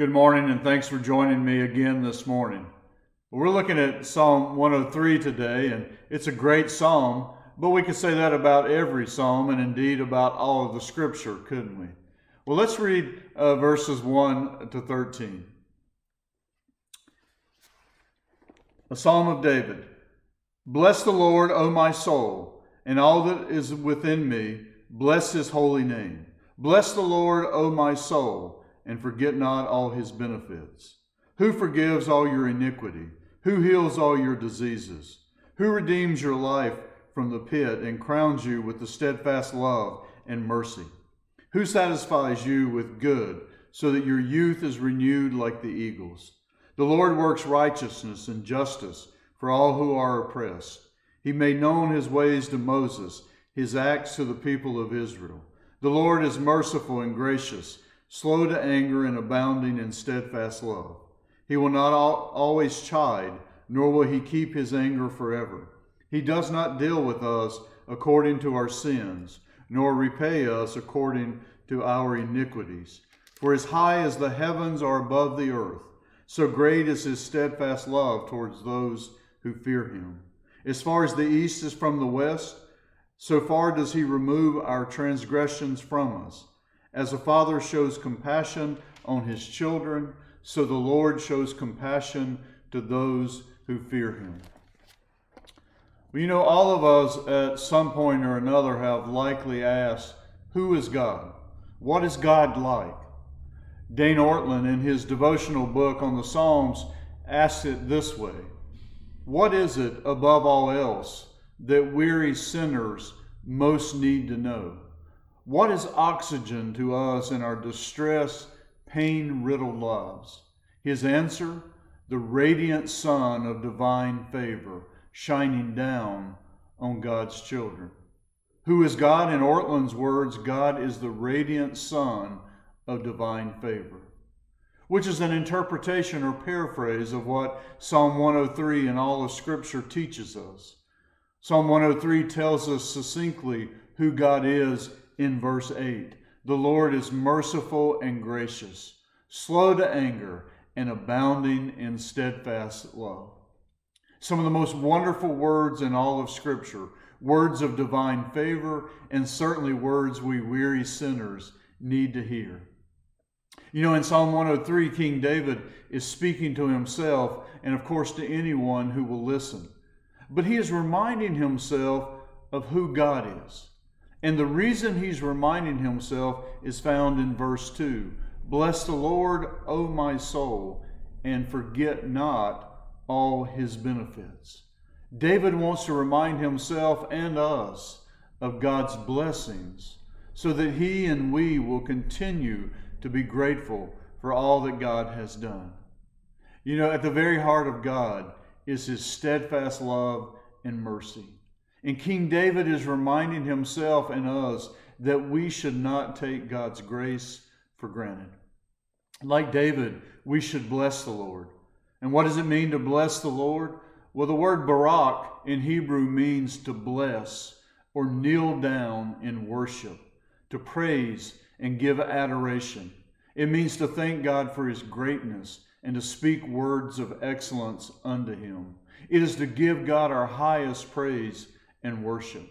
Good morning, and thanks for joining me again this morning. We're looking at Psalm 103 today, and it's a great psalm, but we could say that about every psalm and indeed about all of the scripture, couldn't we? Well, let's read uh, verses 1 to 13. A psalm of David Bless the Lord, O my soul, and all that is within me, bless his holy name. Bless the Lord, O my soul and forget not all his benefits. Who forgives all your iniquity? Who heals all your diseases? Who redeems your life from the pit and crowns you with the steadfast love and mercy? Who satisfies you with good so that your youth is renewed like the eagles? The Lord works righteousness and justice for all who are oppressed. He made known his ways to Moses, his acts to the people of Israel. The Lord is merciful and gracious slow to anger and abounding in steadfast love. He will not always chide, nor will he keep his anger forever. He does not deal with us according to our sins, nor repay us according to our iniquities. For as high as the heavens are above the earth, so great is his steadfast love towards those who fear him. As far as the east is from the west, so far does he remove our transgressions from us. As a father shows compassion on his children, so the Lord shows compassion to those who fear him. Well, you know, all of us at some point or another have likely asked, Who is God? What is God like? Dane Ortlund, in his devotional book on the Psalms, asks it this way What is it, above all else, that weary sinners most need to know? What is oxygen to us in our distress, pain riddled lives? His answer the radiant sun of divine favor shining down on God's children. Who is God? In Ortlund's words, God is the radiant sun of divine favor, which is an interpretation or paraphrase of what Psalm 103 and all of Scripture teaches us. Psalm 103 tells us succinctly who God is in verse 8. The Lord is merciful and gracious, slow to anger, and abounding in steadfast love. Some of the most wonderful words in all of Scripture, words of divine favor, and certainly words we weary sinners need to hear. You know, in Psalm 103, King David is speaking to himself and, of course, to anyone who will listen. But he is reminding himself of who God is. And the reason he's reminding himself is found in verse 2 Bless the Lord, O my soul, and forget not all his benefits. David wants to remind himself and us of God's blessings so that he and we will continue to be grateful for all that God has done. You know, at the very heart of God is his steadfast love and mercy. And King David is reminding himself and us that we should not take God's grace for granted. Like David, we should bless the Lord. And what does it mean to bless the Lord? Well, the word barak in Hebrew means to bless or kneel down in worship, to praise and give adoration. It means to thank God for his greatness and to speak words of excellence unto him. It is to give God our highest praise and worship.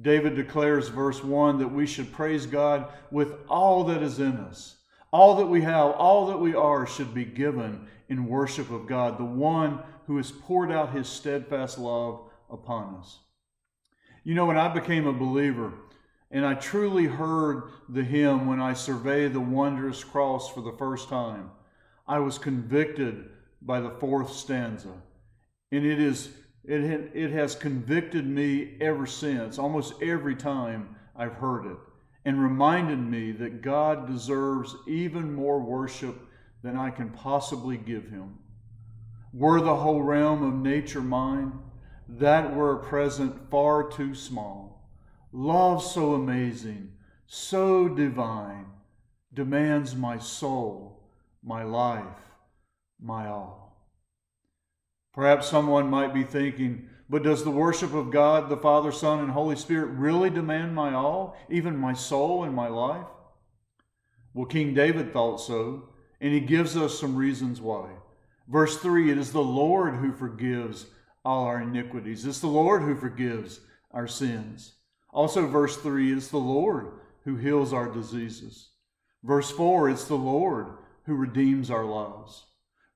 David declares, verse 1, that we should praise God with all that is in us. All that we have, all that we are, should be given in worship of God, the one who has poured out his steadfast love upon us. You know, when I became a believer, and I truly heard the hymn when I surveyed the wondrous cross for the first time, I was convicted by the fourth stanza. And it is it, it has convicted me ever since, almost every time I've heard it, and reminded me that God deserves even more worship than I can possibly give him. Were the whole realm of nature mine, that were a present far too small. Love so amazing, so divine, demands my soul, my life, my all. Perhaps someone might be thinking, but does the worship of God, the Father, Son, and Holy Spirit really demand my all, even my soul and my life? Well, King David thought so, And he gives us some reasons why. Verse 3 it is the Lord who forgives all our iniquities, it's the Lord who forgives our sins. Also, verse 3 it's the Lord who heals our diseases. Verse 4 it's the Lord who redeems our lives.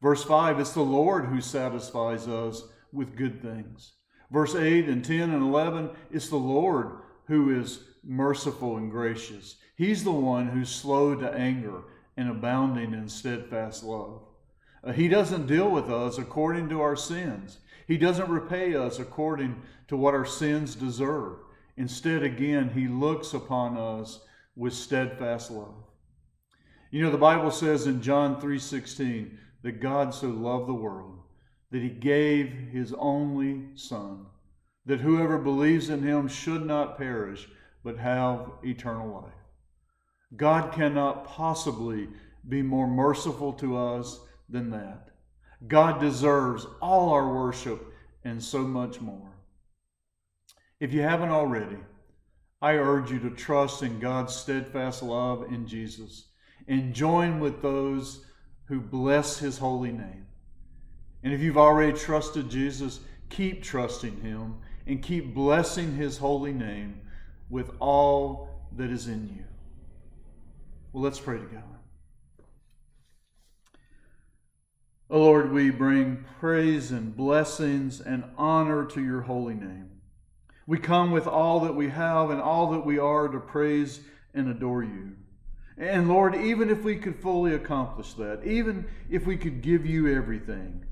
Verse 5 it's the Lord who satisfies us with good things. Verse 8 and 10 and 11 it's the Lord who is merciful and gracious. He's the one who's slow to anger and abounding in steadfast love. Uh, he doesn't deal with us according to our sins. He doesn't repay us according to what our sins deserve. Instead, again, he looks upon us with steadfast love. You know, the Bible says in John 3:16 that God so loved the world that he gave his only son, that whoever believes in him should not perish, but have eternal life. God cannot possibly be more merciful to us than that. God deserves all our worship and so much more. If you haven't already, I urge you to trust in God's steadfast love in Jesus and join with those who bless his holy name. And if you've already trusted Jesus, keep trusting him and keep blessing his holy name with all that is in you. Well, let's pray together. O oh Lord, we bring praise and blessings and honor to your holy name. We come with all that we have and all that we are to praise and adore you. And Lord, even if we could fully accomplish that, even if we could give you everything,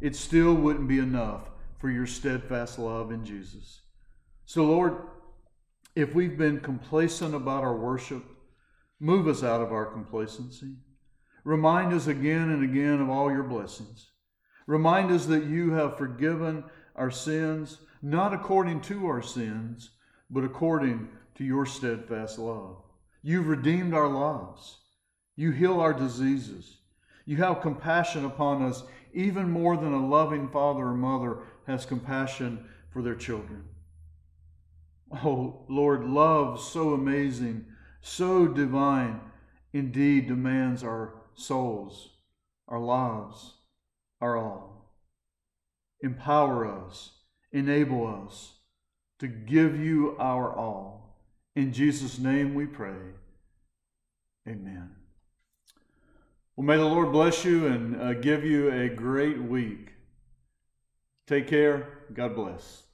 it still wouldn't be enough for your steadfast love in Jesus. So, Lord, if we've been complacent about our worship, Move us out of our complacency. Remind us again and again of all your blessings. Remind us that you have forgiven our sins, not according to our sins, but according to your steadfast love. You've redeemed our lives. You heal our diseases. You have compassion upon us even more than a loving father or mother has compassion for their children. Oh, Lord, love so amazing so divine, indeed demands our souls, our lives, our all. Empower us, enable us to give you our all. In Jesus' name we pray. Amen. Well, may the Lord bless you and uh, give you a great week. Take care. God bless.